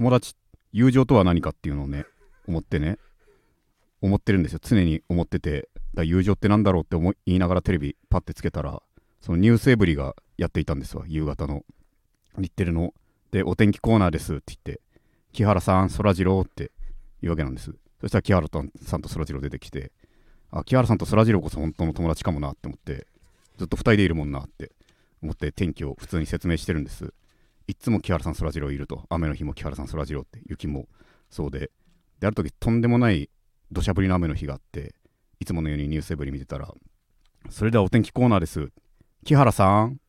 友達友情とは何かっていうのをね思ってね。思ってるんですよ。常に思ってて。だ友情ってなんだろうって思い言いながらテレビパッてつけたらそのニュースエブリがやっていたんですわ。夕方の。日テレの。でお天気コーナーですって言って。木原さんそらジローって言うわけなんです。そしたら木原さんとそらジロー出てきて。あ木原さんとそらジローこそ本当の友達かもなって思って。ずっと2人でいるもんなって思って天気を普通に説明してるんです。いつも木原さんそらジローいると。雨の日も木原さんそらジローって雪もそうで。である時とんでもない土砂降りの雨の日があっていつものようにニュースエブリ見てたらそれではお天気コーナーです。木原さん。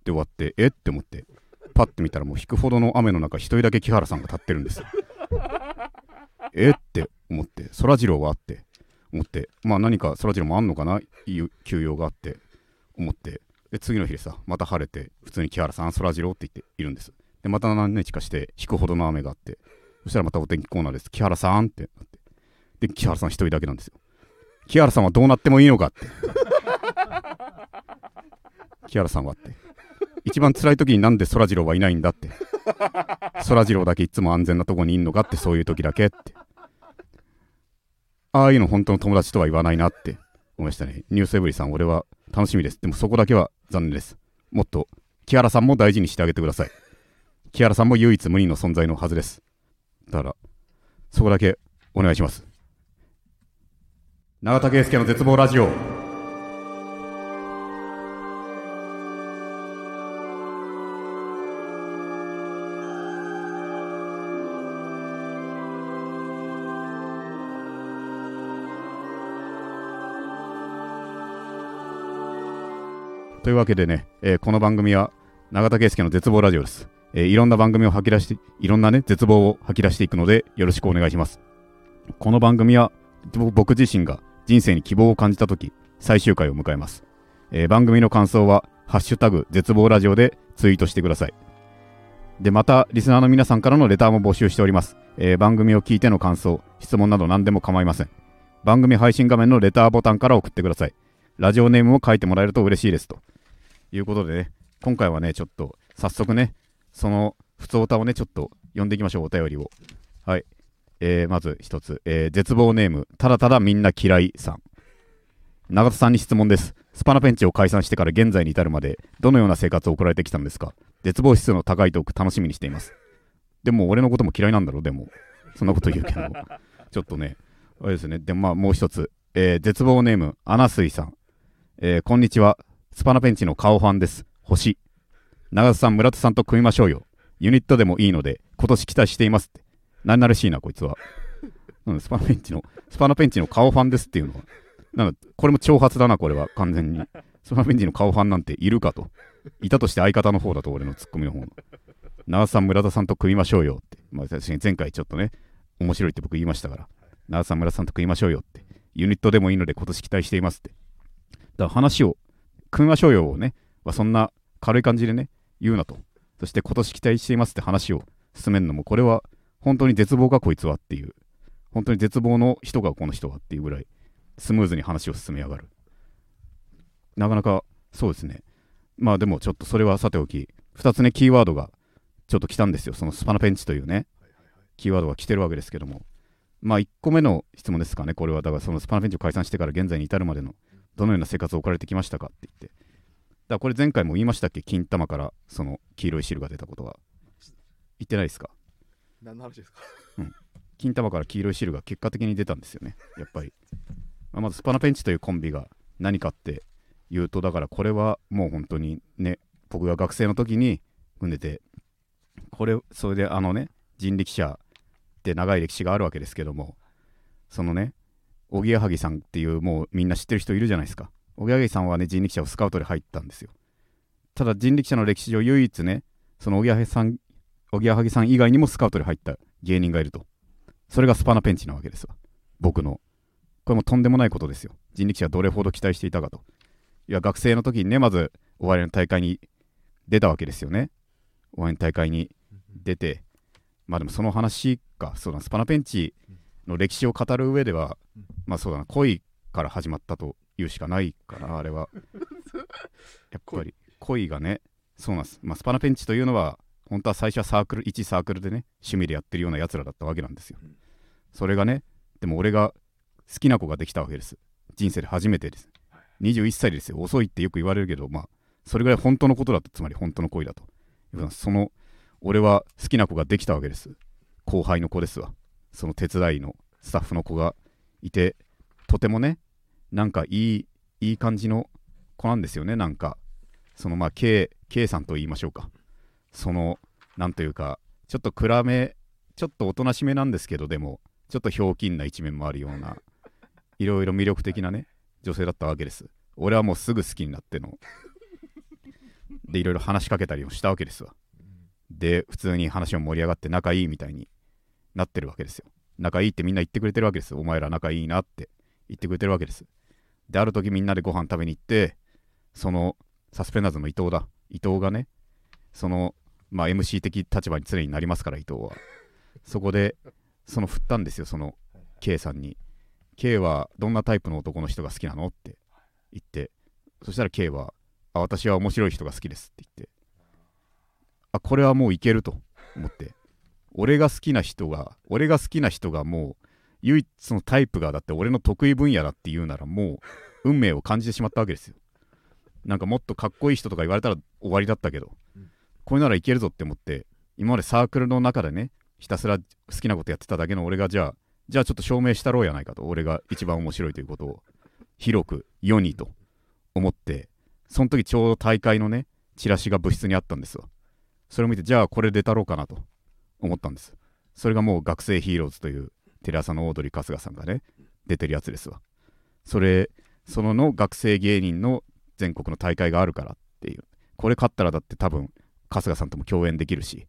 って終わってえって思ってパッて見たらもう引くほどの雨の中一人だけ木原さんが立ってるんですえって思ってそらジローはあって思ってまあ何かそらジローもあんのかな？いう休養があって思ってで次の日でさまた晴れて普通に木原さんそらジローって言っているんです。でまた何日かして引くほどの雨があってそしたらまたお天気コーナーです。木原さんってなって。で木原さん一人だけなんですよ。木原さんはどうなってもいいのかって。木原さんはって。一番辛い時になんでそらジローはいないんだって。そらジローだけいつも安全なとこにいんのかってそういう時だけって。ああいうの本当の友達とは言わないなって思いましたね。ニュースエブリさん俺は楽しみです。でもそこだけは残念です。もっと木原さんも大事にしてあげてください。木原さんも唯一無二の存在のはずです。だからそこだけお願いします。永田圭介の絶望ラジオ。いうわけでね、えーこの番組は永田圭介の絶望ラジオです、えーいろんな番組を吐き出して、いろんなね、絶望を吐き出していくので、よろしくお願いします。この番組は、僕自身が人生に希望を感じたとき、最終回を迎えます。えー番組の感想は、ハッシュタグ、絶望ラジオでツイートしてください。で、また、リスナーの皆さんからのレターも募集しております。えー番組を聞いての感想、質問など何でも構いません。番組配信画面のレターボタンから送ってください。ラジオネームを書いてもらえると嬉しいですと。いうことでね、今回はね、ちょっと早速ね、その普通歌をね、ちょっと読んでいきましょう、お便りを。はい。えー、まず一つ、えー絶望ネーム、ただただみんな嫌いさん。永田さんに質問です。スパナペンチを解散してから現在に至るまで、どのような生活を送られてきたんですか？絶望指数の高いトーク楽しみにしています。でも俺のことも嫌いなんだろ？う、でも。そんなこと言うけど。ちょっとね、あれですね。でもまあもう一つ、えー絶望ネーム、アナスイさん。えーこんにちは。スパナペンチの顔ファンです。星。長田さん、村田さんと組みましょうよ。ユニットでもいいので、今年期待していますって。何ならしいな、こいつは。うん、スパナペンチの、スパナペンチの顔ファンですっていうのは。なんか、これも挑発だな、これは、完全に。スパナペンチの顔ファンなんているかと。いたとして相方の方だと、俺のツッコミの方の。長田さん、村田さんと組みましょうよって。まあ、確かに前回ちょっとね、面白いって僕言いましたから。長田さん、村田さんと組みましょうよって。ユニットでもいいので今年期待していますって。だから話を、組みましょうよをね、はそんな軽い感じでね、言うなと。そして今年期待していますって話を進めるのも、これは本当に絶望かこいつはっていう、本当に絶望の人がこの人はっていうぐらい、スムーズに話を進めやがる。なかなかそうですね。まあでもちょっとそれはさておき、2つね、キーワードがちょっと来たんですよ。そのスパナペンチというね、キーワードが来てるわけですけども。まあ1個目の質問ですかね、これは。だからそのスパナペンチを解散してから現在に至るまでのどのような生活を送られてきましたかって言って。だからこれ前回も言いましたっけ？金玉からその黄色い汁が出たことは。言ってないですか？何の話ですか？金玉から黄色い汁が結果的に出たんですよね、やっぱり。まあまずスパナペンチというコンビが何かっていうと、だからこれはもう本当にね、僕が学生の時に組んでて、これ、それであのね、人力車って長い歴史があるわけですけども、そのね、おぎやはぎさんっていうもうみんな知ってる人いるじゃないですか。おぎやはぎさんはね、人力車をスカウトで入ったんですよ。ただ人力車の歴史上唯一ね、そのおぎやはぎさん、おぎやはぎさん以外にもスカウトで入った芸人がいると。それがスパナペンチなわけですわ。僕の。これもとんでもないことですよ。人力車がどれほど期待していたかと。いや、学生の時にね、まずお笑いの大会に出たわけですよね。お笑いの大会に出て、まあでもその話か、そうだな、スパナペンチの歴史を語る上では、まあそうだな、恋から始まったというしかないかな、あれは。やっぱり恋がね、そうなんです。まあ、スパナペンチというのは、本当は最初はサークル1サークルでね趣味でやってるようなやつらだったわけなんですよ。それがねでも俺が好きな子ができたわけです。人生で初めてです。21歳ですよ。遅いってよく言われるけどまあそれぐらい本当のことだとつまり本当の恋だと。その俺は好きな子ができたわけです。後輩の子ですわその手伝いのスタッフの子がいてとてもねなんかいいいい感じの子なんですよね。なんかそのまあ K, K さんと言いましょうか。そのなんというかちょっと暗めちょっとおとなしめなんですけどでもちょっとひょうきんな一面もあるようないろいろ魅力的なね女性だったわけです。俺はもうすぐ好きになっての。でいろいろ話しかけたりもしたわけですわ。で普通に話も盛り上がって仲いいみたいになってるわけですよ。仲いいってみんな言ってくれてるわけですお前ら仲いいなって言ってくれてるわけです。である時みんなでご飯食べに行ってそのサスペンダーズの伊藤だ。伊藤がねそのまあ MC 的立場に常になりますから伊藤は。そこでその振ったんですよその K さんに。K はどんなタイプの男の人が好きなのって言って。そしたら K はあ私は面白い人が好きですって言って。あこれはもういけると思って。俺が好きな人が俺が好きな人がもう唯一のタイプがだって俺の得意分野だって言うならもう運命を感じてしまったわけですよ。なんかもっとかっこいい人とか言われたら終わりだったけど、うん、これならいけるぞって思って今までサークルの中でねひたすら好きなことやってただけの俺がじゃあじゃあちょっと証明したろうやないかと俺が一番面白いということを広く世にと思ってその時ちょうど大会のねチラシが部室にあったんですわ。それを見てじゃあこれ出たろうかなと。思ったんです。それがもう学生ヒーローズというテレ朝のオードリー春日さんがね出てるやつですわ。それそのの学生芸人の全国の大会があるからっていう。これ勝ったらだって多分春日さんとも共演できるし。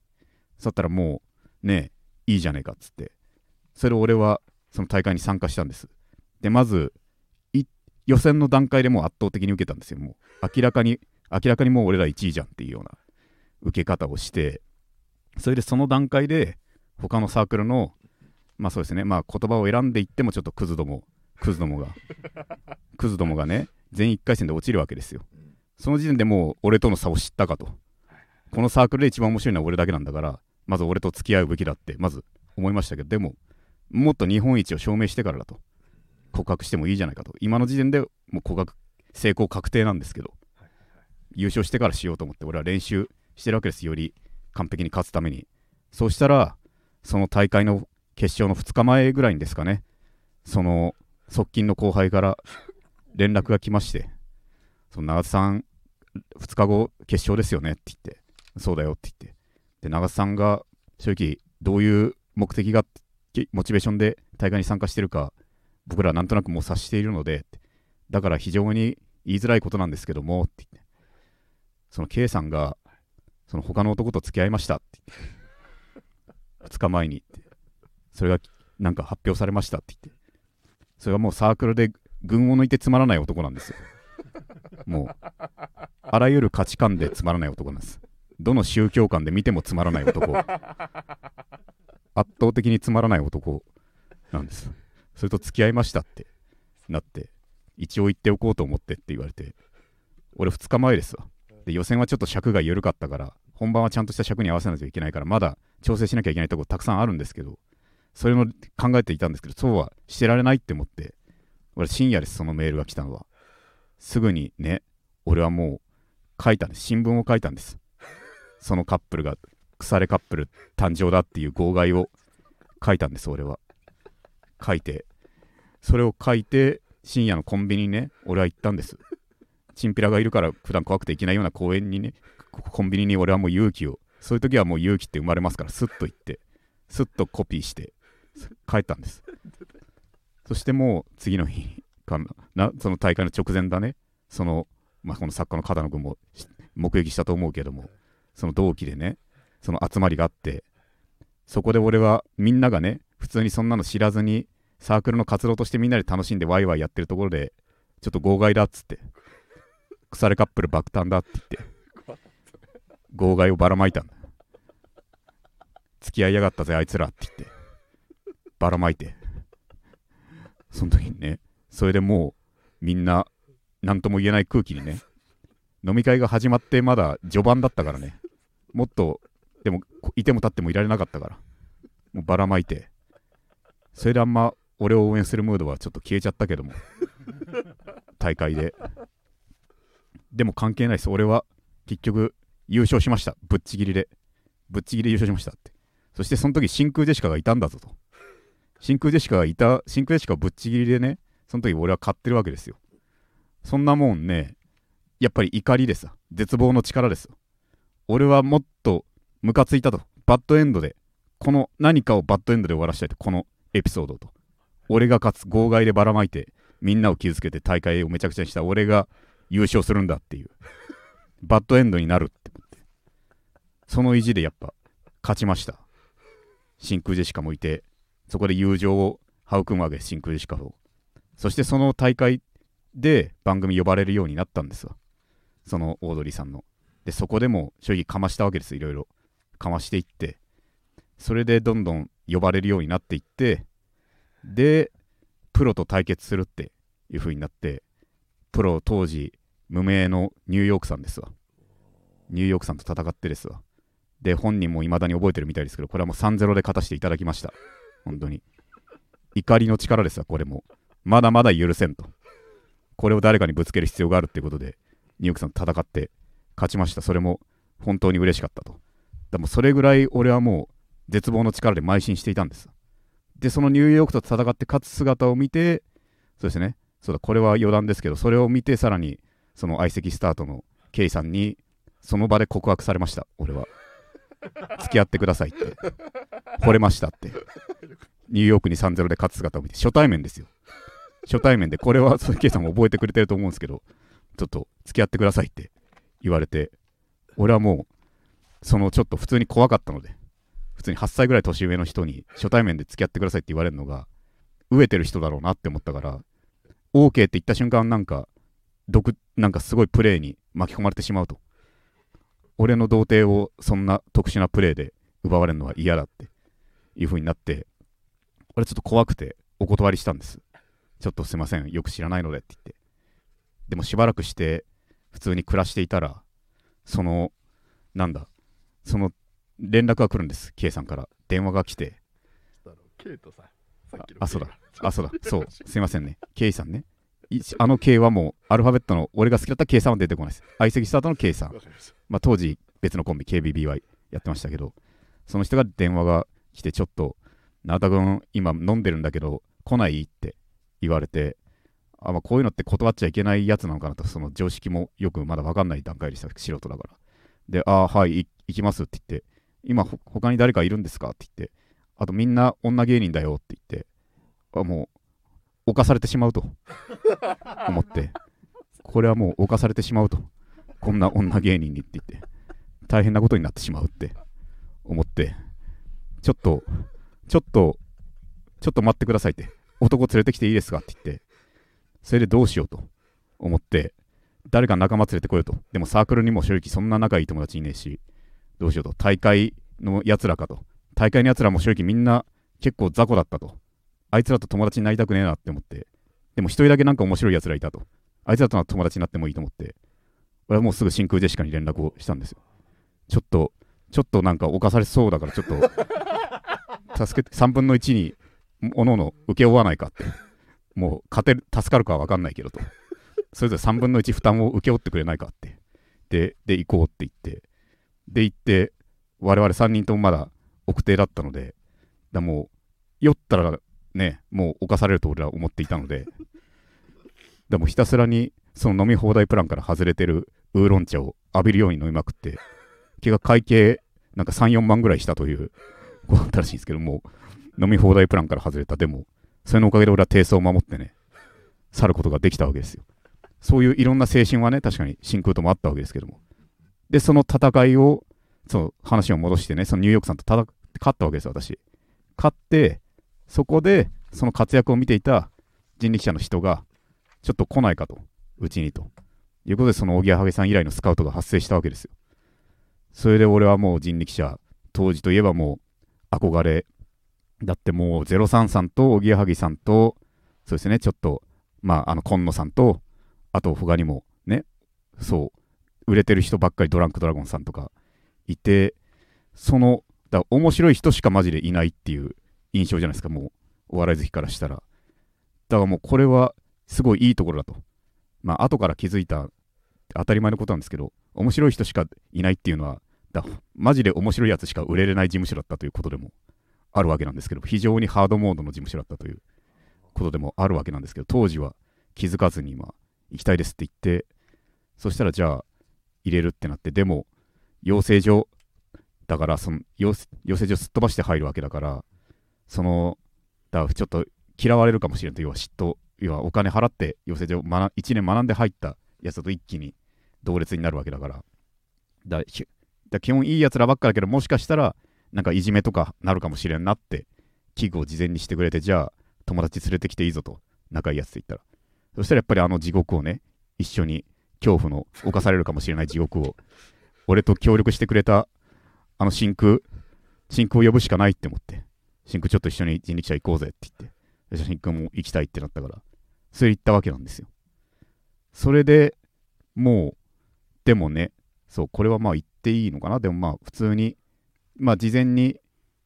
そったらもうねいいじゃねえかっつって。それを俺はその大会に参加したんです。でまず予選の段階でもう圧倒的に受けたんですよ。もう明らかに明らかにもう俺ら1位じゃんっていうような受け方をして。それでその段階で他のサークルのまあそうですねまあ言葉を選んでいってもちょっとクズどもクズどもが クズどもがね全1回戦で落ちるわけですよ。その時点でもう俺との差を知ったかと。このサークルで一番面白いのは俺だけなんだからまず俺と付き合うべきだってまず思いましたけどでももっと日本一を証明してからだと。告白してもいいじゃないかと。今の時点でもう告白成功確定なんですけど優勝してからしようと思って俺は練習してるわけです。より完璧に勝つために。そうしたらその大会の決勝の2日前ぐらいにですかね。その側近の後輩から連絡が来ましてその長津さん2日後決勝ですよねって言ってそうだよって言って。で長津さんが正直どういう目的がモチベーションで大会に参加してるか僕らなんとなくもう察しているのでだから非常に言いづらいことなんですけどもって言って。その K さんがその他の男と付き合いました。って言って2日前に。ってそれがなんか発表されましたって言って。それはもうサークルで群を抜いてつまらない男なんですよ。もうあらゆる価値観でつまらない男なんです。どの宗教観で見てもつまらない男。圧倒的につまらない男なんです。それと付き合いましたって。なって一応言っておこうと思ってって言われて。俺2日前ですわ。で予選はちょっと尺が緩かったから本番はちゃんとした尺に合わせないといけないからまだ調整しなきゃいけないとこたくさんあるんですけどそれも考えていたんですけどそうはしてられないって思って俺深夜ですそのメールが来たのは。すぐにね俺はもう書いたんです。新聞を書いたんです。そのカップルが腐れカップル誕生だっていう号外を書いたんです俺は。書いて。それを書いて深夜のコンビニにね俺は行ったんです。チンピラがいるから普段怖くて行けないような公園にねコンビニに俺はもう勇気を。そういう時はもう勇気って生まれますから。スッと行って。スッとコピーして。帰ったんです。そしてもう次の日かな。その大会の直前だね。その、まあ、この作家の片野君も目撃したと思うけども。その同期でね。その集まりがあって。そこで俺はみんながね普通にそんなの知らずにサークルの活動としてみんなで楽しんでワイワイやってるところでちょっと号外だっつって。腐れカップル爆誕だって言って。号外をばらまいたんだ。付き合いやがったぜあいつらって言って。ばらまいて。その時にねそれでもうみんな何とも言えない空気にね飲み会が始まってまだ序盤だったからね。もっとでもいても立ってもいられなかったから。もうばらまいて。それであんま俺を応援するムードはちょっと消えちゃったけども。大会で。でも関係ないです。俺は結局優勝しました。ぶっちぎりで。ぶっちぎりで優勝しましたって。そしてその時真空ジェシカがいたんだぞと。真空ジェシカがいた真空ジェシカをぶっちぎりでねその時俺は買ってるわけですよ。そんなもんねやっぱり怒りでさ絶望の力です。よ俺はもっとムカついたと。バッドエンドでこの何かをバッドエンドで終わらせたいと。このエピソードと。俺が勝つ号外でばらまいてみんなを傷つけて大会をめちゃくちゃにした俺が優勝するんだっていう。バッドエンドになるって。思ってその意地でやっぱ勝ちました。真空ジェシカもいてそこで友情を育むわけです真空ジェシカを。そしてその大会で番組呼ばれるようになったんですわ。そのオードリーさんの。でそこでも正直かましたわけです。いろいろかましていって。それでどんどん呼ばれるようになっていって。でプロと対決するっていう風になってプロ当時無名のニューヨークさんですわ。ニューヨークさんと戦ってですわ。で本人も未だに覚えてるみたいですけどこれはもう3-0で勝たせていただきました。本当に。怒りの力ですわこれも。まだまだ許せんと。これを誰かにぶつける必要があるっていうことでニューヨークさんと戦って勝ちました。それも本当に嬉しかったと。でもそれぐらい俺はもう絶望の力で邁進していたんですでそのニューヨークと戦って勝つ姿を見てそうですね。そうだこれは余談ですけどそれを見てさらにその相席スタートのケイさんにその場で告白されました。俺は。付き合ってくださいって。惚れましたって。ニューヨークに3-0で勝つ姿を見て初対面ですよ。初対面でこれはケイさんも覚えてくれてると思うんですけどちょっと付き合ってくださいって。言われて俺はもうそのちょっと普通に怖かったので普通に8歳ぐらい年上の人に初対面で付き合ってくださいって言われるのが飢えてる人だろうなって思ったから OK って言った瞬間なんか毒なんかすごいプレーに巻き込まれてしまうと。俺の童貞をそんな特殊なプレーで奪われるのは嫌だっていう風になって俺ちょっと怖くてお断りしたんです。ちょっとすいませんよく知らないのでって言って。でもしばらくして普通に暮らしていたらそのなんだその連絡が来るんです K さんから。電話が来て。あそうだ。あそうだ。そう。すいませんね。K さんねあの K はもうアルファベットの俺が好きだった K さんは出てこないです。相席スタートの K さん、まあ、当時別のコンビ KBBY やってましたけどその人が電話が来てちょっと永田君今飲んでるんだけど来ないって言われてあ、まあ、こういうのって断っちゃいけないやつなのかなとその常識もよくまだ分かんない段階でした素人だから。でああはい行きますって言って今他に誰かいるんですかって言って、あとみんな女芸人だよって言って、あもう、犯されてしまうと思って、これはもう犯されてしまうと、こんな女芸人にって言って、大変なことになってしまうって思って、ちょっと、ちょっと、ちょっと待ってくださいって、男連れてきていいですかって言って、それでどうしようと思って、誰か仲間連れてこようと。でもサークルにも正直そんな仲いい友達いねえし、どうしようと、大会のやつらかと。大会のやつらも正直みんな結構雑魚だったと。あいつらと友達になりたくねえなって思って。でも一人だけなんか面白いやつらいたと。あいつらと友達になってもいいと思って。俺はもうすぐ真空ジェシカに連絡をしたんですよ。ちょっと、ちょっとなんか犯されそうだからちょっと、助けて、3分の1に、おのおの受け負わないかって。もう勝てる、助かるかは分かんないけどと。それぞれ3分の1負担を請け負ってくれないかって。で、で、行こうって言って、で行って、我々3人ともまだ奥手だったので、だもう、酔ったらね、もう犯されると俺は思っていたので、でもひたすらにその飲み放題プランから外れてるウーロン茶を浴びるように飲みまくって、気が会計なんか3、4万ぐらいしたということだったらしいんですけども、飲み放題プランから外れた。でも、それのおかげで俺は低層を守ってね、去ることができたわけですよ。そういういろんな精神はね、確かに真空ともあったわけですけども。で、その戦いを、その話を戻してね、そのニューヨークさんと戦って勝ったわけですよ、私。勝って、そこで、その活躍を見ていた人力車の人が、ちょっと来ないかと、うちにと。いうことで、そのおぎやはぎさん以来のスカウトが発生したわけですよ。それで俺はもう人力車、当時といえばもう憧れ。だってもう03さんとおぎやはぎさんと、そうですね、ちょっと、まあ、あの、今野さんと、あと他にもね、そう、売れてる人ばっかりドランクドラゴンさんとかいてその、だ面白い人しかマジでいないっていう印象じゃないですか、もう、お笑い好きからしたら。だからもう、これは、すごいいいところだと。まあ、後から気づいた、当たり前のことなんですけど、面白い人しかいないっていうのは、だマジで面白いやつしか売れれない事務所だったということでもあるわけなんですけど、非常にハードモードの事務所だったということでもあるわけなんですけど、当時は気づかずに、まあ、行きたいですって言って、そしたらじゃあ、入れるってなって、でも、養成所、だからその養成所すっ飛ばして入るわけだから、その、だちょっと嫌われるかもしれんと、要は嫉妬、要はお金払って養成所1年学んで入ったやつと一気に同列になるわけだから、だだ基本いいやつらばっかだけど、もしかしたら、なんかいじめとかなるかもしれんなって、危惧を事前にしてくれて、じゃあ、友達連れてきていいぞと、仲いいやつって言ったら。そしたらやっぱりあの地獄をね、一緒に恐怖の犯されるかもしれない地獄を、俺と協力してくれたあの真空、真空を呼ぶしかないって思って、真空ちょっと一緒に人力車行こうぜって言って、真空も行きたいってなったから、それ行ったわけなんですよ。それでもう、でもね、そう、これはまあ言っていいのかな？でもまあ普通に、まあ事前に、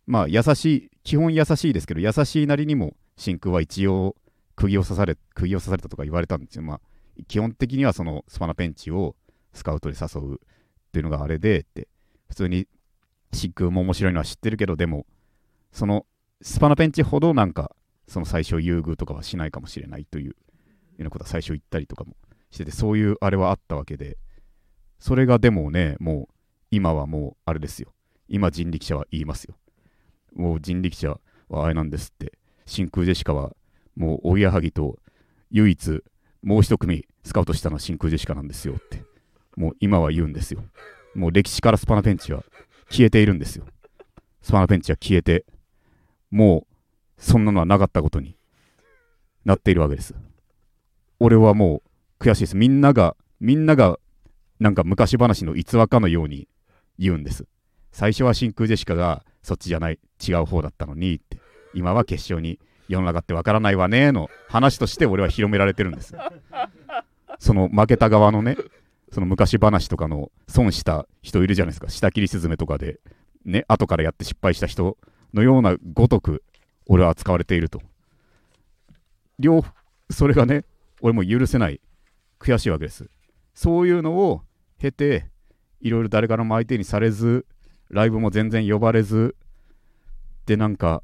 まあ優しい、基本優しいですけど、優しいなりにも真空は一応釘を刺され、釘を刺されたとか言われたんですよ。まあ基本的にはそのスパナペンチをスカウトに誘うっていうのがあれでって、普通に真空も面白いのは知ってるけど、でも、そのスパナペンチほどなんか、その最初優遇とかはしないかもしれないというようなことは最初言ったりとかもしてて、そういうあれはあったわけで、それがでもね、もう今はもうあれですよ。今人力車は言いますよ。もう人力車はあれなんですって。真空ジェシカはもうおぎやはぎと唯一もう一組スカウトしたのは真空ジェシカなんですよって。もう今は言うんですよ。もう歴史からスパナペンチは消えているんですよ。スパナペンチは消えて、もうそんなのはなかったことになっているわけです。俺はもう悔しいです。みんなが、みんながなんか昔話の逸話かのように言うんです。最初は真空ジェシカがそっちじゃない、違う方だったのにって、今は決勝に世の中ってわからないわねの話として俺は広められてるんです。その負けた側のね、その昔話とかの損した人いるじゃないですか。下切りスズメとかで、ね、後からやって失敗した人のようなごとく、俺は扱われていると。両、それがね、俺も許せない、悔しいわけです。そういうのを経て、いろいろ誰からも相手にされず、ライブも全然呼ばれず、で、なんか、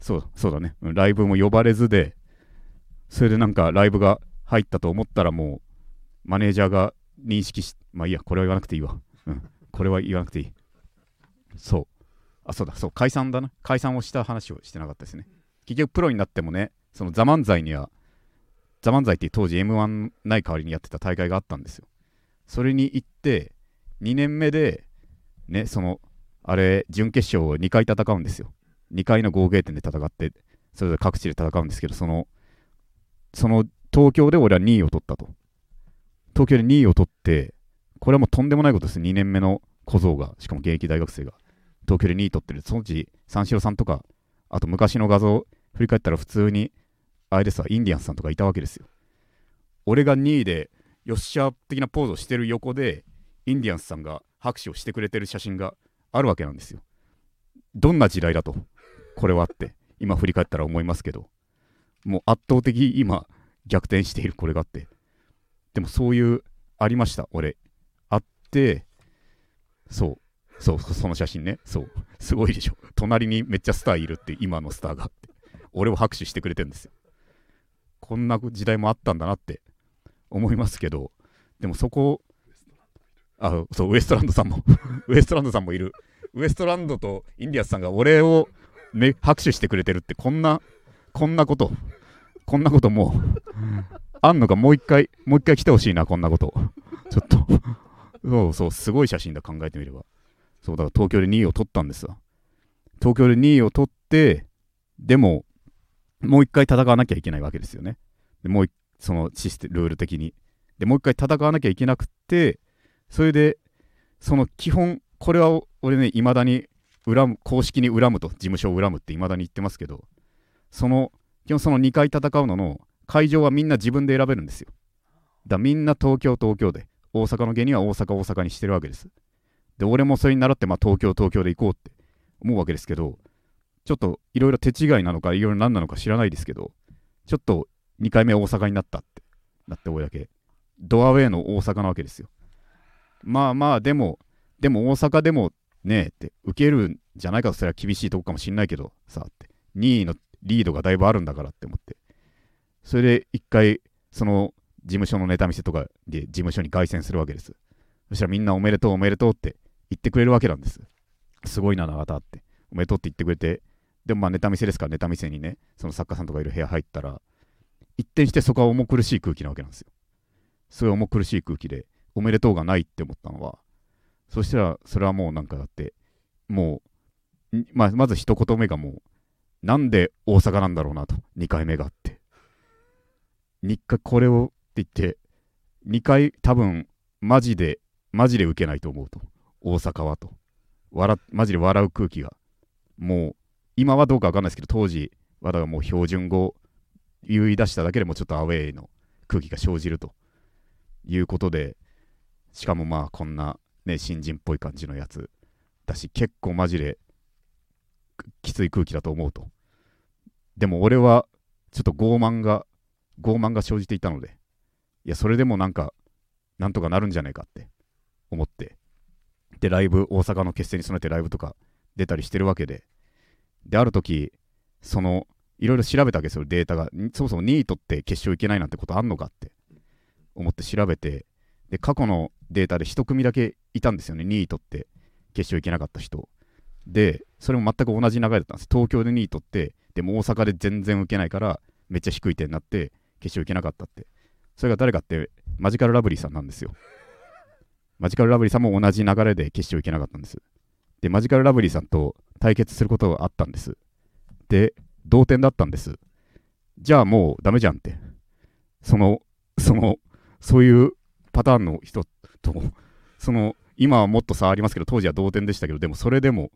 そうそうだね、ライブも呼ばれずで、それでなんかライブが入ったと思ったらもう、マネージャーが認識し、まあいいや、これは言わなくていいわ。うん、これは言わなくていい。そう。あ、そうだ、そう、解散だな。解散をした話をしてなかったですね。結局、プロになってもね、そのザ・漫才には、ザ・漫才って当時 M1 ない代わりにやってた大会があったんですよ。それに行って、2年目で、ね、その、あれ、準決勝を2回戦うんですよ。2回の合計点で戦って、それぞれ各地で戦うんですけど、その、その東京で俺は2位を取ったと。東京で2位を取って、これはもうとんでもないことです。2年目の小僧が、しかも現役大学生が、東京で2位取ってる。そのうち、三四郎さんとか、あと昔の画像振り返ったら普通に、あれですわ、インディアンスさんとかいたわけですよ。俺が2位で、よっしゃ的なポーズをしてる横で、インディアンスさんが拍手をしてくれてる写真があるわけなんですよ。どんな時代だと、これはって、今振り返ったら思いますけど、もう圧倒的今、逆転しているこれがあって。でもそういう、ありました、俺。あって、そう、そう、その写真ね、そう、すごいでしょ。隣にめっちゃスターいるって、今のスターがって、俺を拍手してくれてるんですよ。こんな時代もあったんだなって思いますけど、でもそこ、あ、そう、ウエストランドさんも ウエストランドさんもいる。ウエストランドとインディアスさんが俺を、ね、拍手してくれてるって、こんな、こんなこと、こんなこともう、あんのか、もう一回、もう一回来てほしいな、こんなこと。ちょっとそうそう、すごい写真だ、考えてみれば。そう、だから東京で2位を取ったんですわ。東京で2位を取って、でも、もう一回戦わなきゃいけないわけですよね。でもうそのシステルール的に。でもう一回戦わなきゃいけなくて、それで、その基本、これは俺ね、いまだに恨む、公式に恨むと、事務所を恨むっていまだに言ってますけど、その、基本その2回戦うのの会場はみんな自分で選べるんですよ。だみんな東京、東京で、大阪の芸人は大阪、大阪にしてるわけです。で、俺もそれに習って、まあ、東京、東京で行こうって思うわけですけど、ちょっといろいろ手違いなのか、いろいろ何なのか知らないですけど、ちょっと2回目大阪になったってなって俺だけ、ドアウェイの大阪なわけですよ。まあまあ、でも、でも大阪でもねえって受けるんじゃないかとすれば厳しいとこかもしんないけどさって2位のリードがだいぶあるんだからって思って。それで一回その事務所のネタ見せとかで事務所に凱旋するわけです。そしたらみんなおめでとうおめでとうって言ってくれるわけなんです。すごいな永田って。おめでとうって言ってくれて。でもまあネタ見せですからネタ見せにね。その作家さんとかいる部屋入ったら。一転してそこは重苦しい空気なわけなんですよ。すごい重苦しい空気でおめでとうがないって思ったのは。そしたらそれはもうなんかだってもうまあ、まず一言目がもうなんで大阪なんだろうなと。2回目があって。2回これをって言って2回多分マジでマジで受けないと思うと。大阪はと。笑マジで笑う空気が。もう今はどうか分かんないですけど当時和田がもう標準語言い出しただけでもちょっとアウェイの空気が生じると。いうことでしかもまあこんなね新人っぽい感じのやつだし結構マジできつい空気だと思うと。でも俺はちょっと傲慢が傲慢が生じていたので。いやそれでもなんかなんとかなるんじゃないかって思って。でライブ大阪の決戦に備えてライブとか出たりしてるわけで。である時そのいろいろ調べたわけですよ。データが。そもそも2位取って決勝いけないなんてことあんのかって。思って調べて。で過去のデータで1組だけいたんですよね。2位取って決勝行けなかった人。でそれも全く同じ流れだったんです。東京で2位取ってでも大阪で全然受けないからめっちゃ低い点になって決勝行けなかったって。それが誰かってマジカルラブリーさんなんですよ。マジカルラブリーさんも同じ流れで決勝行けなかったんです。でマジカルラブリーさんと対決することがあったんです。で同点だったんです。じゃあもうダメじゃんって。そのそのそういうパターンの人とその今はもっと差ありますけど当時は同点でしたけどでもそれでも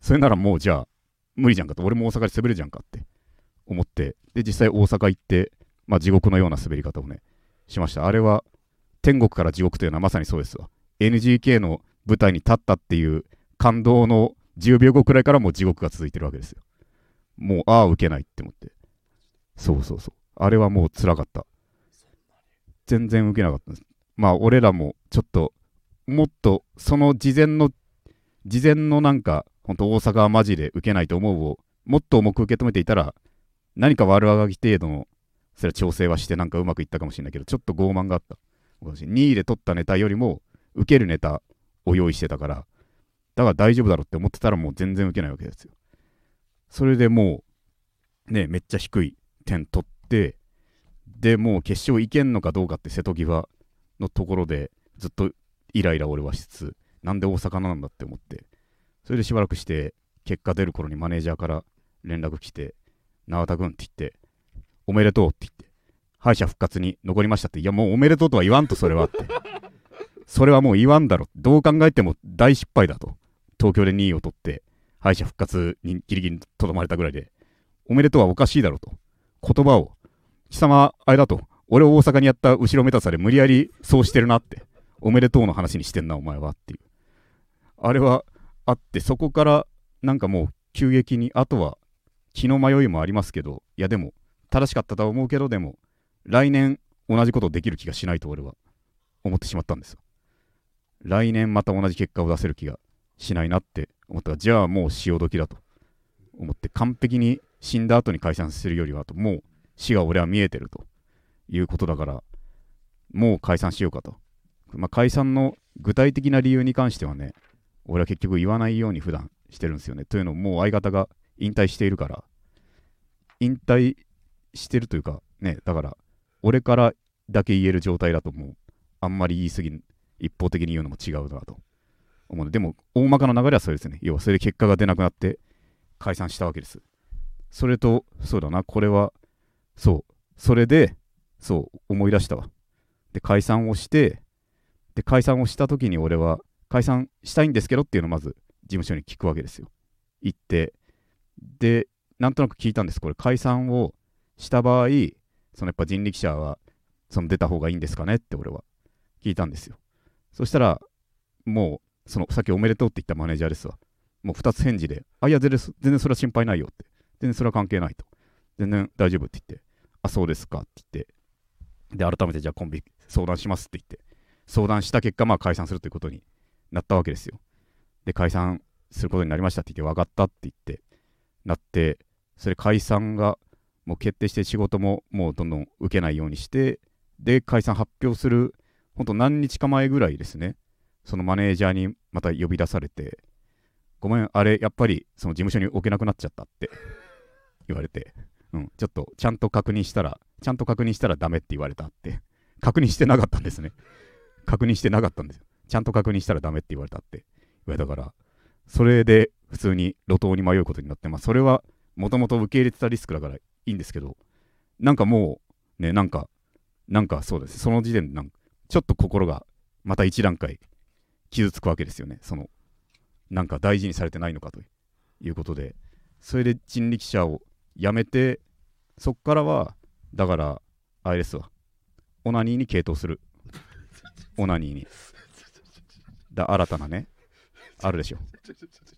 それならもうじゃあ無理じゃんかと。俺も大阪で滑るじゃんかって。思って。で実際大阪行ってまあ地獄のような滑り方をねしました。あれは天国から地獄というのはまさにそうですわ。NGK の舞台に立ったっていう感動の10秒後くらいからもう地獄が続いてるわけですよ。もうああ受けないって思って。そうそうそう。あれはもう辛かった。全然受けなかったです。まあ俺らもちょっともっとその事前の事前のなんか本当大阪はマジで受けないと思うをもっと重く受け止めていたら何か悪あがき程度のそれは調整はしてなんかうまくいったかもしれないけどちょっと傲慢があった。2位で取ったネタよりも受けるネタを用意してたからだから大丈夫だろうって思ってたらもう全然受けないわけですよ。それでもうねめっちゃ低い点取ってでもう決勝いけんのかどうかって瀬戸際のところでずっとイライラ俺はしつつなんで大阪なんだって思ってそれでしばらくして結果出る頃にマネージャーから連絡来て永田君って言っておめでとうって言って敗者復活に残りましたっていやもうおめでとうとは言わんとそれはって。それはもう言わんだろ。どう考えても大失敗だと。東京で2位を取って敗者復活にギリギリとどまれたぐらいでおめでとうはおかしいだろと。言葉を貴様あれだと。俺を大阪にやった後ろめたさで無理やりそうしてるなって。おめでとうの話にしてんなお前はっていう。あれはあってそこからなんかもう急激にあとは気の迷いもありますけどいやでも正しかったとは思うけどでも来年同じことできる気がしないと俺は思ってしまったんですよ。来年また同じ結果を出せる気がしないなって思った。らじゃあもう潮時だと。思って完璧に死んだ後に解散するよりはと。もう死が俺は見えてるということだから。もう解散しようかと、まあ、解散の具体的な理由に関してはね俺は結局言わないように普段してるんですよね。というのももう相方が引退しているから、引退してるというか、ね、だから俺からだけ言える状態だともうあんまり言い過ぎ、一方的に言うのも違うなと思うで、でも大まかな流れはそれですね。要はそれで結果が出なくなって解散したわけです。それと、そうだな、これは、そう、それで、そう、思い出したわ。で、解散をして、で、解散をした時に俺は、解散したいんですけどっていうのをまず事務所に聞くわけですよ。行って、で、なんとなく聞いたんです。これ解散をした場合、そのやっぱ人力車はその出た方がいいんですかねって俺は聞いたんですよ。そしたら、もうそのさっきおめでとうって言ったマネージャーですわ。もう2つ返事で、あ、いや全然、全然それは心配ないよって。全然それは関係ないと。全然大丈夫って言って、あ、そうですかって言って、で、改めてじゃあコンビ相談しますって言って、相談した結果、まあ解散するということになったわけですよ。で、解散することになりましたって言って、分かったって言って、なって、それ解散がもう決定して仕事ももうどんどん受けないようにして、で、解散発表する、ほんと何日か前ぐらいですね、そのマネージャーにまた呼び出されて、ごめん、あれ、やっぱりその事務所に置けなくなっちゃったって言われて、うん、ちょっとちゃんと確認したら、ちゃんと確認したらダメって言われたって、確認してなかったんですね。確認してなかったんですよ。ちゃんと確認したらダメって言われたって言われたから、それで普通に路頭に迷うことになって、まあ、それはもともと受け入れてたリスクだからいいんですけど、なんかもう、ね、なんか、なんかそうです。その時点でなんか、ちょっと心がまた一段階傷つくわけですよね。その、なんか大事にされてないのかということで、それで人力車を辞めて、そっからは、だから、あれですわ、オナニーに傾倒する。オナニーに。だ新たなね、あるでしょ。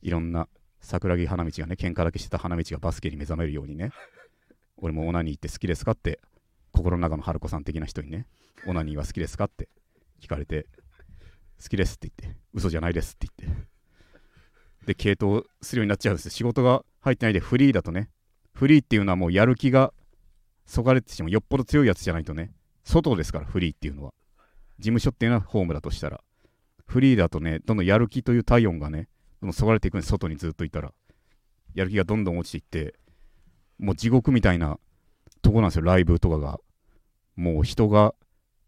いろんな桜木花道がね、喧嘩だけしてた花道がバスケに目覚めるようにね、俺もオナニーって好きですかって、心の中の春子さん的な人にね、オナニーは好きですか？って聞かれて、好きですって言って、嘘じゃないですって言って、で、系統するようになっちゃうんです。仕事が入ってないでフリーだとね、フリーっていうのはもうやる気がそがれてしまう、よっぽど強いやつじゃないとね、外ですから、フリーっていうのは。事務所っていうのはホームだとしたら。フリーだとね、どんどんやる気という体温がね、どんどんそがれていくんです、外にずっといたら。やる気がどんどん落ちていって、もう地獄みたいなとこなんですよ、ライブとかが。もう人が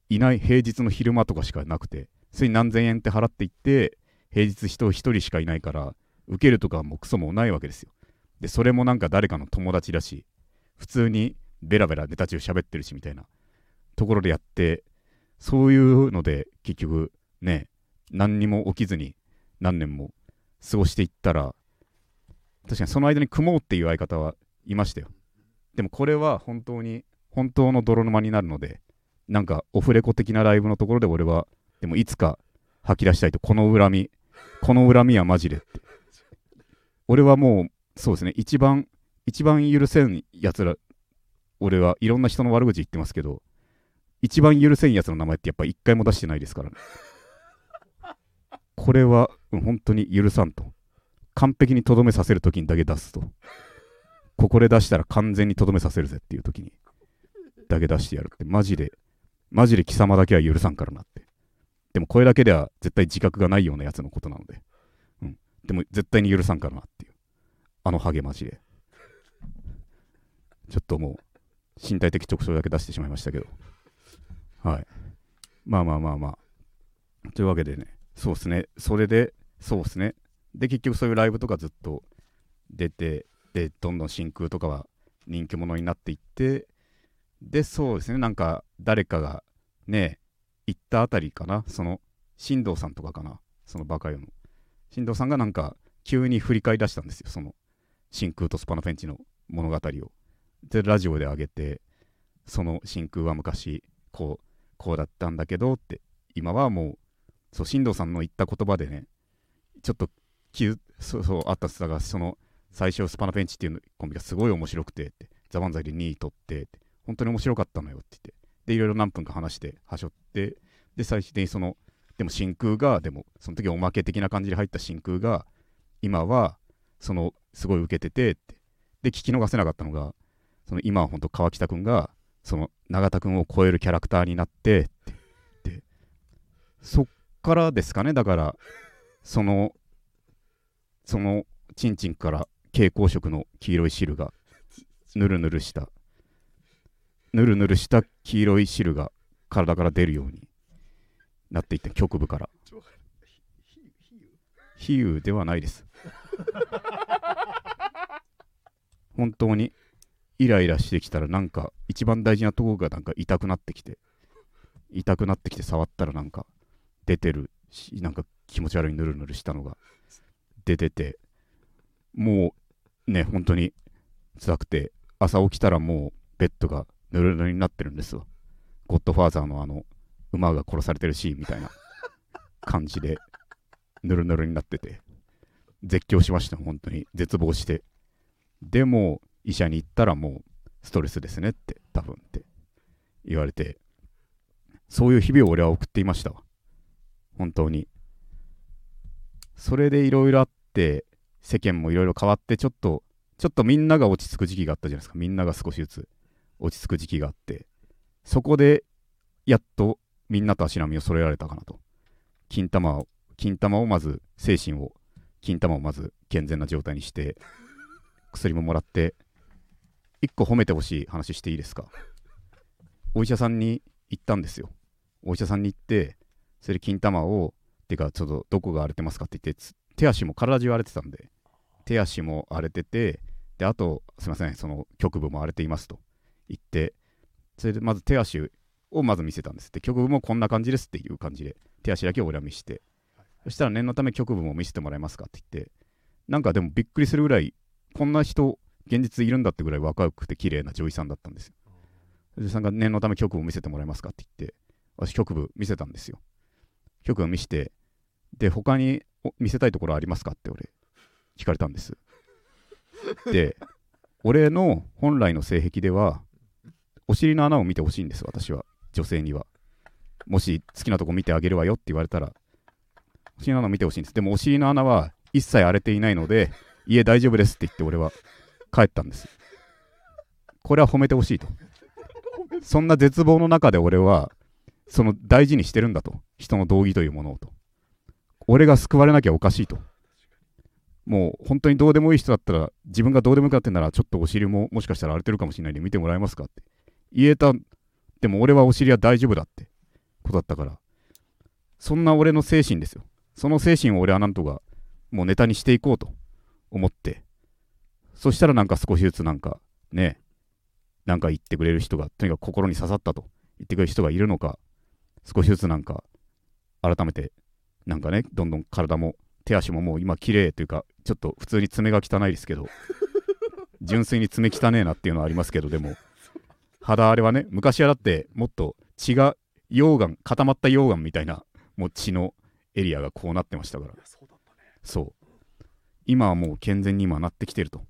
いない平日の昼間とかしかなくて、それに何千円って払っていって、平日人一人しかいないから、受けるとかもクソもないわけですよ。で、それもなんか誰かの友達だし、普通にベラベラネタ中喋ってるしみたいなところでやって、そういうので結局ね、何にも起きずに何年も過ごしていったら、確かにその間に組もうっていう相方はいましたよ。でもこれは本当に、本当の泥沼になるので、なんかオフレコ的なライブのところで俺は、でもいつか吐き出したいと、この恨み、この恨みはマジでって。俺はもう、そうですね、一番、一番許せんやつら、俺はいろんな人の悪口言ってますけど、一番許せんやつの名前ってやっぱ一回も出してないですからね。これは、うん、本当に許さんと。完璧にとどめさせるときにだけ出すと。ここで出したら完全にとどめさせるぜっていうときにだけ出してやるって、マジで、マジで貴様だけは許さんからなって。でもこれだけでは絶対自覚がないようなやつのことなので。うん。でも絶対に許さんからなっていう。あのハゲマジで。ちょっともう、身体的特徴だけ出してしまいましたけど。はい。まあまあまあまあ。というわけでね、そうですね。それで、そうですね。で、結局そういうライブとかずっと出て、で、どんどん真空とかは人気者になっていって、で、そうですね。なんか、誰かがね、行ったあたりかな。その、新藤さんとかかな。そのバカよの。新藤さんがなんか、急に振り返り出したんですよ。その、真空とスパナペンチの物語を。で、ラジオで上げて、その真空は昔、こう、こうだったんだけどって、今はもう、そう、新藤さんの言った言葉でね、ちょっと急、そうそう、あったっすだが、その、最初、スパナペンチっていうコンビがすごい面白くて、って、ザ・漫才で2位取って、本当に面白かったのよって言って、で、いろいろ何分か話して、はしょって、で、最終的にその、でも真空が、でも、その時おまけ的な感じで入った真空が、今は、その、すごい受けてて、って。で、聞き逃せなかったのが、その、今は本当川北くんが、その、永田くんを超えるキャラクターになって、って。で、そっからですかね、だから、その、その、ちんちんから蛍光色の黄色い汁が、ぬるぬるした、ぬるぬるした黄色い汁が体から出るようになっていって局部から。比喩ではないです。本当にイライラしてきたらなんか一番大事なところがなんか痛くなってきて痛くなってきて触ったらなんか出てるしなんか気持ち悪いぬるぬるしたのが出ててもうね本当に辛くて朝起きたらもうベッドがぬるぬるになってるんですよゴッドファーザーのあの馬が殺されてるシーンみたいな 感じでぬるぬるになってて、絶叫しました、本当に。絶望して。でも、医者に行ったらもう、ストレスですねって、多分って言われて、そういう日々を俺は送っていましたわ。本当に。それでいろいろあって、世間もいろいろ変わって、ちょっと、ちょっとみんなが落ち着く時期があったじゃないですか。みんなが少しずつ落ち着く時期があって、そこで、やっとみんなと足並みを揃えられたかなと。金玉を、金玉をまず、精神を、金玉をまず健全な状態にして、薬ももらって、一個褒めてほしい話していいですか。お医者さんに行ったんですよ。お医者さんに行って、それで金玉を、てか、ちょっとどこが荒れてますかって言って、手足も体中荒れてたんで、手足も荒れてて、で、あと、すみません、その局部も荒れていますと言って、それでまず手足をまず見せたんです。で、局部もこんな感じですっていう感じで、手足だけを俺は見して、そしたら念のため局部も見せてもらえますかって言って、なんかでもびっくりするぐらい、こんな人、現実いるんだってぐらい若くて綺麗な女医さんだったんですよ。女医さんが念のため局部見せてもらえますか？って言って、私局部見せたんですよ。局部見して、で、他に見せたいところありますかって俺、聞かれたんです。で、俺の本来の性癖では、お尻の穴を見てほしいんです、私は。女性には。もし好きなとこ見てあげるわよって言われたら、お尻の穴を見てほしいんです。でもお尻の穴は一切荒れていないので、家大丈夫ですって言って俺は帰ったんです。これは褒めてほしいと。そんな絶望の中で俺は、その大事にしてるんだと。人の道義というものをと。俺が救われなきゃおかしいと。もう本当にどうでもいい人だったら、自分がどうでもよくなってんなら、ちょっとお尻ももしかしたら荒れてるかもしれないんで見てもらえますかって言えた。でも俺はお尻は大丈夫だってことだったから。そんな俺の精神ですよ。その精神を俺はなんとかもうネタにしていこうと思って。そしたらなんか少しずつなんかね、なんか言ってくれる人が、とにかく心に刺さったと言ってくれる人がいるのか、少しずつなんか改めてなんかね、どんどん体も手足ももう今綺麗というか、ちょっと普通に爪が汚いですけど、純粋に爪汚ねえなっていうのはありますけど、でも、肌荒れはね、昔はだってもっと血が溶岩、固まった溶岩みたいな、もう血のエリアがこうなってましたから。そう。今はもう健全に今なってきてると。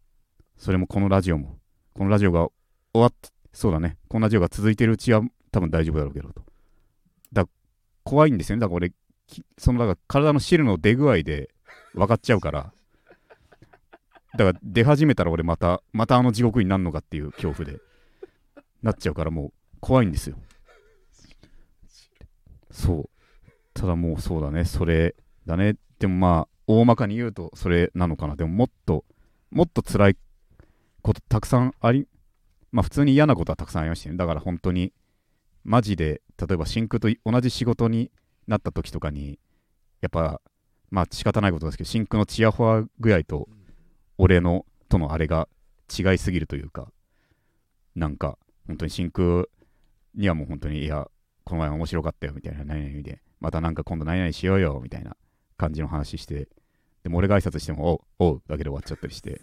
それもこのラジオも。このラジオが終わって、そうだね。このラジオが続いてるうちは多分大丈夫だろうけどと。だ怖いんですよね。だから俺、そのだから体の汁の出具合で分かっちゃうから、だから出始めたら俺また、またあの地獄になるのかっていう恐怖でなっちゃうからもう怖いんですよ。そう。ただもうそうだね、それだね。でもまあ、大まかに言うとそれなのかな。でももっと、もっと辛いことたくさんあり、まあ普通に嫌なことはたくさんありましたね。だから本当に、マジで、例えば真空と同じ仕事になった時とかに、やっぱ、まあ仕方ないことですけど、真空のチヤホワ具合と、俺の、とのあれが違いすぎるというか、なんか、本当に真空にはもう本当に、いや、この前面白かったよみたいな、何々で、またなんか今度何々しようよみたいな感じの話して、でも俺が挨拶しても、おう、おうだけで終わっちゃったりして、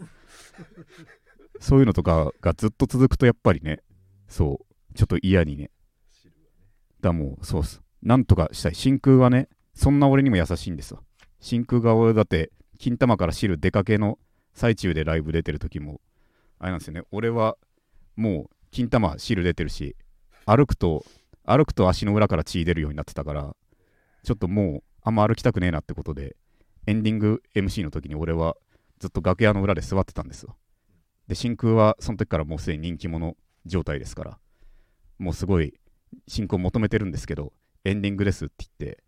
そういうのとかがずっと続くとやっぱりね、そう、ちょっと嫌にね。だもう、そうっす。なんとかしたい。真空はね、そんな俺にも優しいんですわ。真空が俺だって、金玉から汁出かけの最中でライブ出てる時も、あれなんですよね、俺はもう金玉汁出てるし、歩くと、歩くと足の裏から血出るようになってたから、ちょっともうあんま歩きたくねえなってことで、エンディング MC の時に俺はずっと楽屋の裏で座ってたんですわ。で、真空はその時からもうすでに人気者状態ですから、もうすごい真空求めてるんですけど、エンディングですって言って、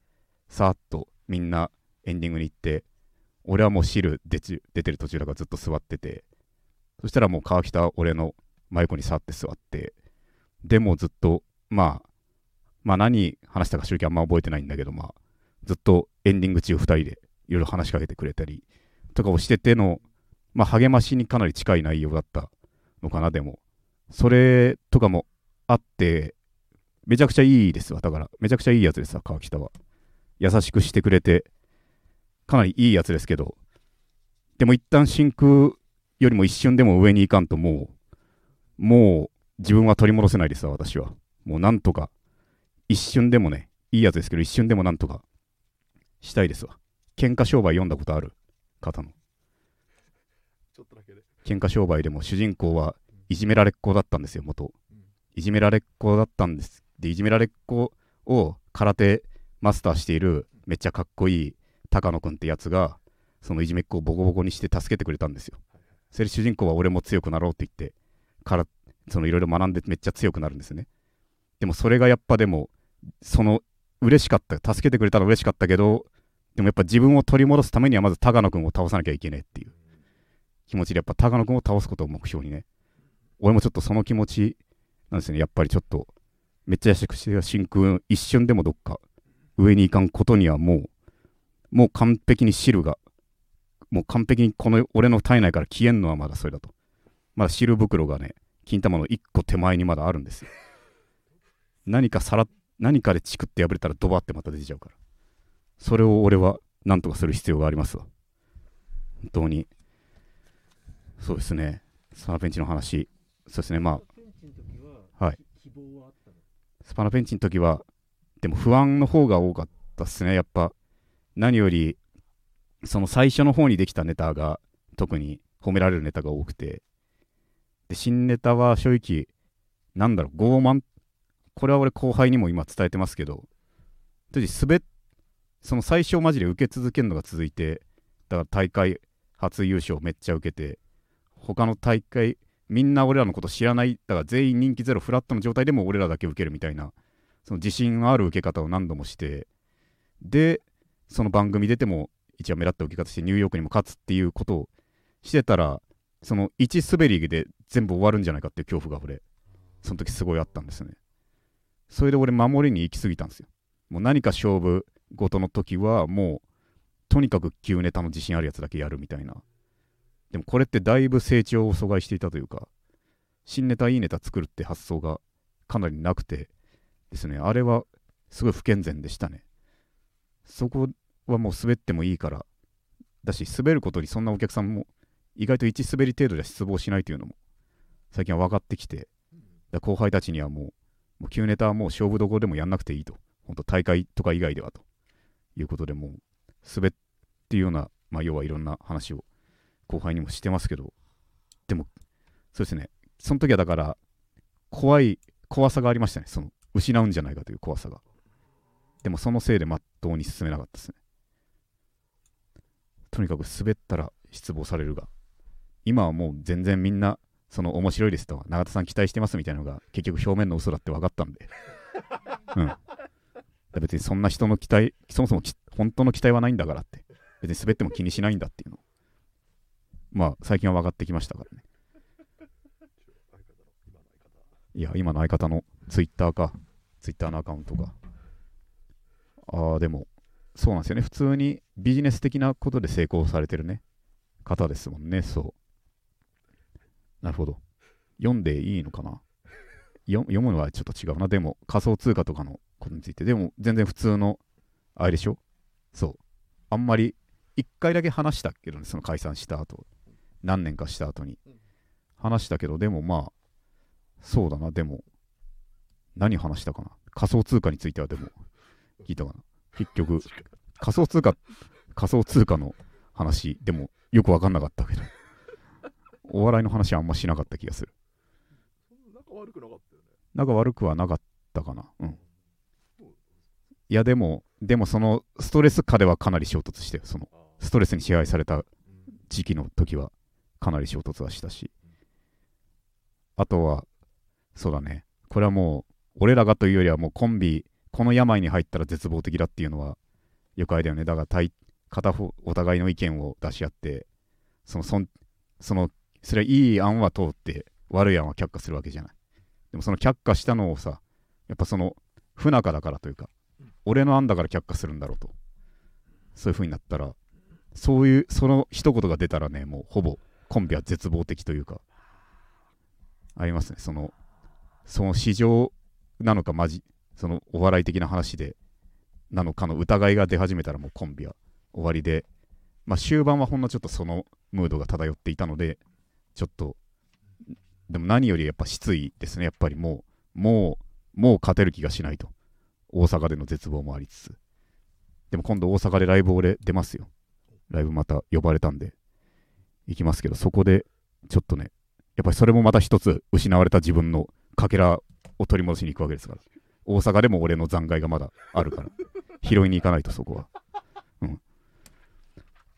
さーっとみんなエンディングに行って、俺はもう汁出てる途中だからずっと座ってて、そしたらもう川北俺の真横にさって座って、でもずっと、まあ、まあ何話したか正直あんま覚えてないんだけど、まあ、ずっとエンディング中2人でいろいろ話しかけてくれたりとかをしてての、まあ励ましにかなり近い内容だったのかな、でも。それとかもあって、めちゃくちゃいいですわ。だから、めちゃくちゃいいやつですわ、川北は。優しくしてくれて、かなりいいやつですけど、でも一旦真空よりも一瞬でも上に行かんともう、もう自分は取り戻せないですわ、私は。もうなんとか、一瞬でもね、いいやつですけど、一瞬でもなんとかしたいですわ。喧嘩商売読んだことある？方の。ちょっとだけで。喧嘩商売でも主人公はいじめられっ子だったんですよ、元。いじめられっ子だったんです。で、いじめられっ子を空手マスターしているめっちゃかっこいい高野くんってやつが、そのいじめっ子をボコボコにして助けてくれたんですよ。それ主人公は俺も強くなろうって言って、から、そのいろいろ学んでめっちゃ強くなるんですね。でもそれがやっぱでも、その嬉しかった、助けてくれたら嬉しかったけど、でもやっぱ自分を取り戻すためにはまず高野くんを倒さなきゃいけねえっていう気持ちでやっぱ高野くんを倒すことを目標にね、俺もちょっとその気持ちなんですね、やっぱりちょっと、めっちゃ優しくして真空、一瞬でもどっか上に行かんことにはもう、もう完璧に汁が、もう完璧にこの俺の体内から消えんのはまだそれだと。まだ汁袋がね、金玉の一個手前にまだあるんですよ。何かさら、何かでチクって破れたらドバってまた出てちゃうから。それを俺はなんとかする必要がありますわ。本当に。そうですね。サーベンチの話。そうですね。まあ、はい。スパナペンチの時は、でも不安の方が多かったっすね。やっぱ、何より、その最初の方にできたネタが、特に褒められるネタが多くて、で、新ネタは正直、なんだろう、傲慢、これは俺後輩にも今伝えてますけど、滑、その最初マジで受け続けるのが続いて、だから大会初優勝めっちゃ受けて、他の大会、みんな俺らのこと知らない、だから全員人気ゼロフラットの状態でも俺らだけ受けるみたいな、その自信ある受け方を何度もして、で、その番組出ても一番目立った受け方してニューヨークにも勝つっていうことをしてたら、その1滑りで全部終わるんじゃないかっていう恐怖が俺、その時すごいあったんですね。それで俺守りに行き過ぎたんですよ。もう何か勝負ごとの時はもう、とにかく旧ネタの自信あるやつだけやるみたいな。でもこれってだいぶ成長を阻害していたというか、新ネタいいネタ作るって発想がかなりなくてですね、あれはすごい不健全でしたね。そこはもう滑ってもいいから、だし滑ることにそんなお客さんも意外と1滑り程度で失望しないというのも最近は分かってきて、だ後輩たちにはもう、もう旧ネタはもう勝負どころでもやんなくていいと。本当大会とか以外ではということでもう滑っていうような、まあ要はいろんな話を後輩にもしてますけど、でも、そうですね、その時はだから、怖い、怖さがありましたね、その、失うんじゃないかという怖さが。でもそのせいでまっとうに進めなかったですね。とにかく滑ったら失望されるが、今はもう全然みんな、その面白いですとか、永田さん期待してますみたいなのが結局表面の嘘だって分かったんで。うん。別にそんな人の期待、そもそもき本当の期待はないんだからって。別に滑っても気にしないんだっていうのを。まあ最近は分かってきましたからね。いや、今の相方のツイッターか、ツイッターのアカウントか。ああ、でも、そうなんですよね。普通にビジネス的なことで成功されてるね、方ですもんね、そう。なるほど。読んでいいのかな？読むのはちょっと違うな。でも、仮想通貨とかのことについて。でも、全然普通の、あれでしょ？そう。あんまり、一回だけ話したけどね、その解散した後。何年かした後に。話したけど、でもまあ、そうだな、でも、何話したかな？仮想通貨についてはでも、聞いたかな結局、仮想通貨、仮想通貨の話、でも、よくわかんなかったけど、お笑いの話はあんましなかった気がする。仲悪くなかったよね。仲悪くはなかったかな。うん。いや、でも、でもその、ストレス下ではかなり衝突して、その、あストレスに支配されたうん時期の時はかなり衝突はしたし、あとは、そうだね、これはもう、俺らがというよりはもうコンビ、この病に入ったら絶望的だっていうのは、よくあれだよね。だから、片方、お互いの意見を出し合って、その、そん、その、それはいい案は通って、悪い案は却下するわけじゃない。でもその却下したのをさ、やっぱその、不仲だからというか、俺の案だから却下するんだろうと。そういう風になったら、そういう、その一言が出たらね、もうほぼコンビは絶望的というか、ありますね。その、その市場なのか、マジ、そのお笑い的な話で、なのかの疑いが出始めたらもうコンビは終わりで、まあ終盤はほんのちょっとそのムードが漂っていたので、ちょっと、でも何よりやっぱ失意ですね。やっぱりもう、もう、もう勝てる気がしないと。大阪での絶望もありつつ。でも今度大阪でライブ俺出ますよ。ライブまた呼ばれたんで、行きますけど、そこでちょっとね、やっぱりそれもまた一つ失われた自分のかけらを取り戻しに行くわけですから。大阪でも俺の残骸がまだあるから、拾いに行かないとそこは。うん。っ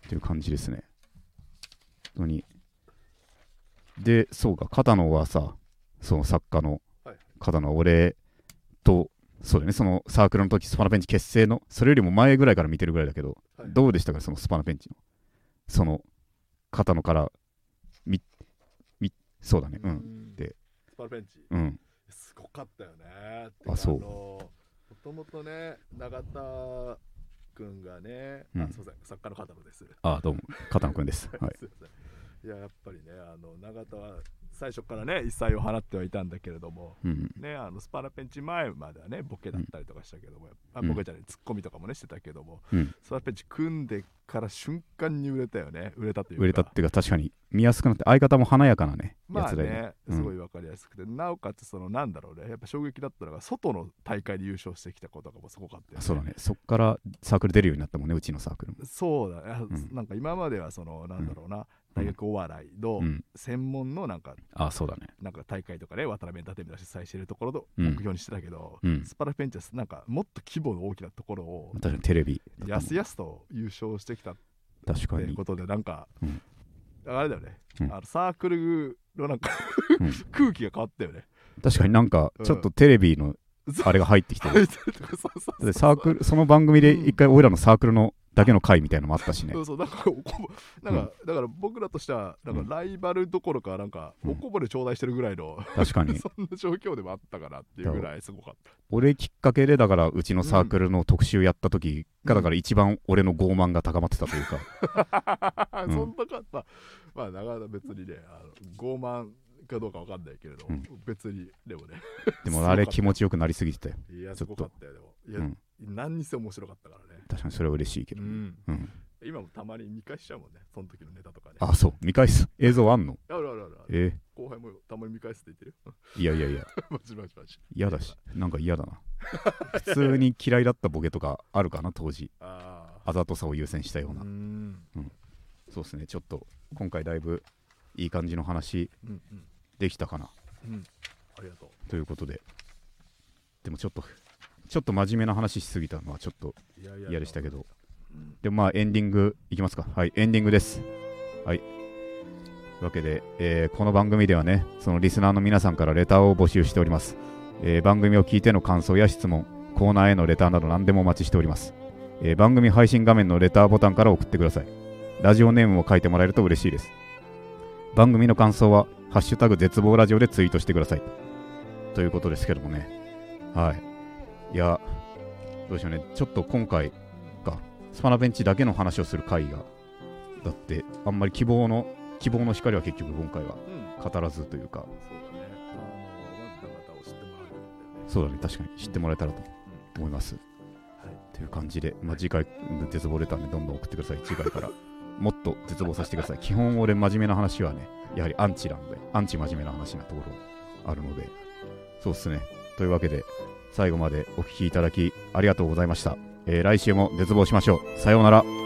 ていう感じですね。本当に。で、そうか、片野はさ、その作家のはい片野は俺と、そうだね、そのサークルの時スパナペンチ結成の、それよりも前ぐらいから見てるぐらいだけど、はいどうでしたか、そのスパナペンチの？その、片野から、み、み、そうだね、う。うんんでスパルペンチうん。かったよねあそうもともとね永田君がね、うんあすいません作家の方のですあ、どうも、片野くんです。はい。いややっぱりねあの永田は最初からね一切を放ってはいたんだけれどもうん。ねあのスパラペンチ前まではねボケだったりとかしたけども、あうん。ボケじゃないツッコミとかもねしてたけども、うん。スパラペンチ組んでから瞬間に売れたよね売れたというか。売れたっていうか、確かに見やすくなって、相方も華やかなね、まあね、うん。すごい分かりやすくて、なおかつそのなんだろうねやっぱ衝撃だったのが外の大会で優勝してきたことがもうすごかったよね。そうだね、そっからサークル出るようになったもんね、うちのサークルも。そうだね、ん。なんか今まではそのなんだろうな、大学お笑いのうん。専門のなんかあ、そうだね。なんか大会とかね渡辺エンターテインメントが主催してるところのうん目標にしてたけど、うん。スパラペンチはなんかもっと規模の大きなところを確かにテレビ。やすやすと優勝してきたっ確かに。ていうことでなんか、うんあれだよね、うんあのサークルのなんかうん空気が変わったよね。確かになんか、ちょっとテレビのあれが入ってきてる。サークル、その番組で一回、俺らのサークルのだけの回みたいのもあったしね。そ。うそうなんかおこぼなんか、だから僕らとしてはなんうん。かライバルどころかなんかうん。おこぼれ頂戴してるぐらいの、確かに。そんな状況でもあったかなっていうぐらいすごかっ俺きっかけで、だから、うちのサークルの特集やった時が、うん。だから一番俺の傲慢が高まってたというか。た、うん。そんなかったまあなかなか別にねあの傲慢かどうかわかんないけれど、うん。別にでもね。でもあれ気持ちよくなりすぎてたよ。いやすちょっと。ごかったよでも。いや、うん。何にせ面白かったからね確かにそれは嬉しいけど。うんうん。今もたまに見返しちゃうもんねその時のネタとかねあ、そう。見返す。映像あんの？あるあるあるあるえ？後輩もたまに見返すって言ってるいやいやいや。マジマジマジ嫌だし。なんか嫌だな。普通に嫌いだったボケとかあるかな、当時。ああざとさを優先したようあうな。んそうですね。ちょっと、今回だいぶいい感じの話うんうんできたかな。うんありがとということで。でもちょっと、ちょっと真面目な話しすぎたのはちょっと嫌でしたけど。うんでもまあエンディングいきますか。はい、エンディングです。はい。わけで、えーこの番組ではね、そのリスナーの皆さんからレターを募集しております。えー番組を聞いての感想や質問、コーナーへのレターなど何でもお待ちしております。えー番組配信画面のレターボタンから送ってください。ラジオネームを書いてもらえると嬉しいです。番組の感想は、ハッシュタグ絶望ラジオでツイートしてください。ということですけどもね。はい。いや、どうしようね。ちょっと今回か、スパナベンチだけの話をする回が、だって、あんまり希望の、希望の光は結局今回はうん語らずというか、そうだね確かに知ってもらえたらと思います。はいという感じで、まあ、次回、絶望レターね、どんどん送ってください。次回から。もっと絶望させてください。基本、俺、真面目な話はね、やはりアンチなんで、アンチ真面目な話なところあるので、そうっすね。というわけで、最後までお聴きいただき、ありがとうございました。えー来週も絶望しましょう。さようなら。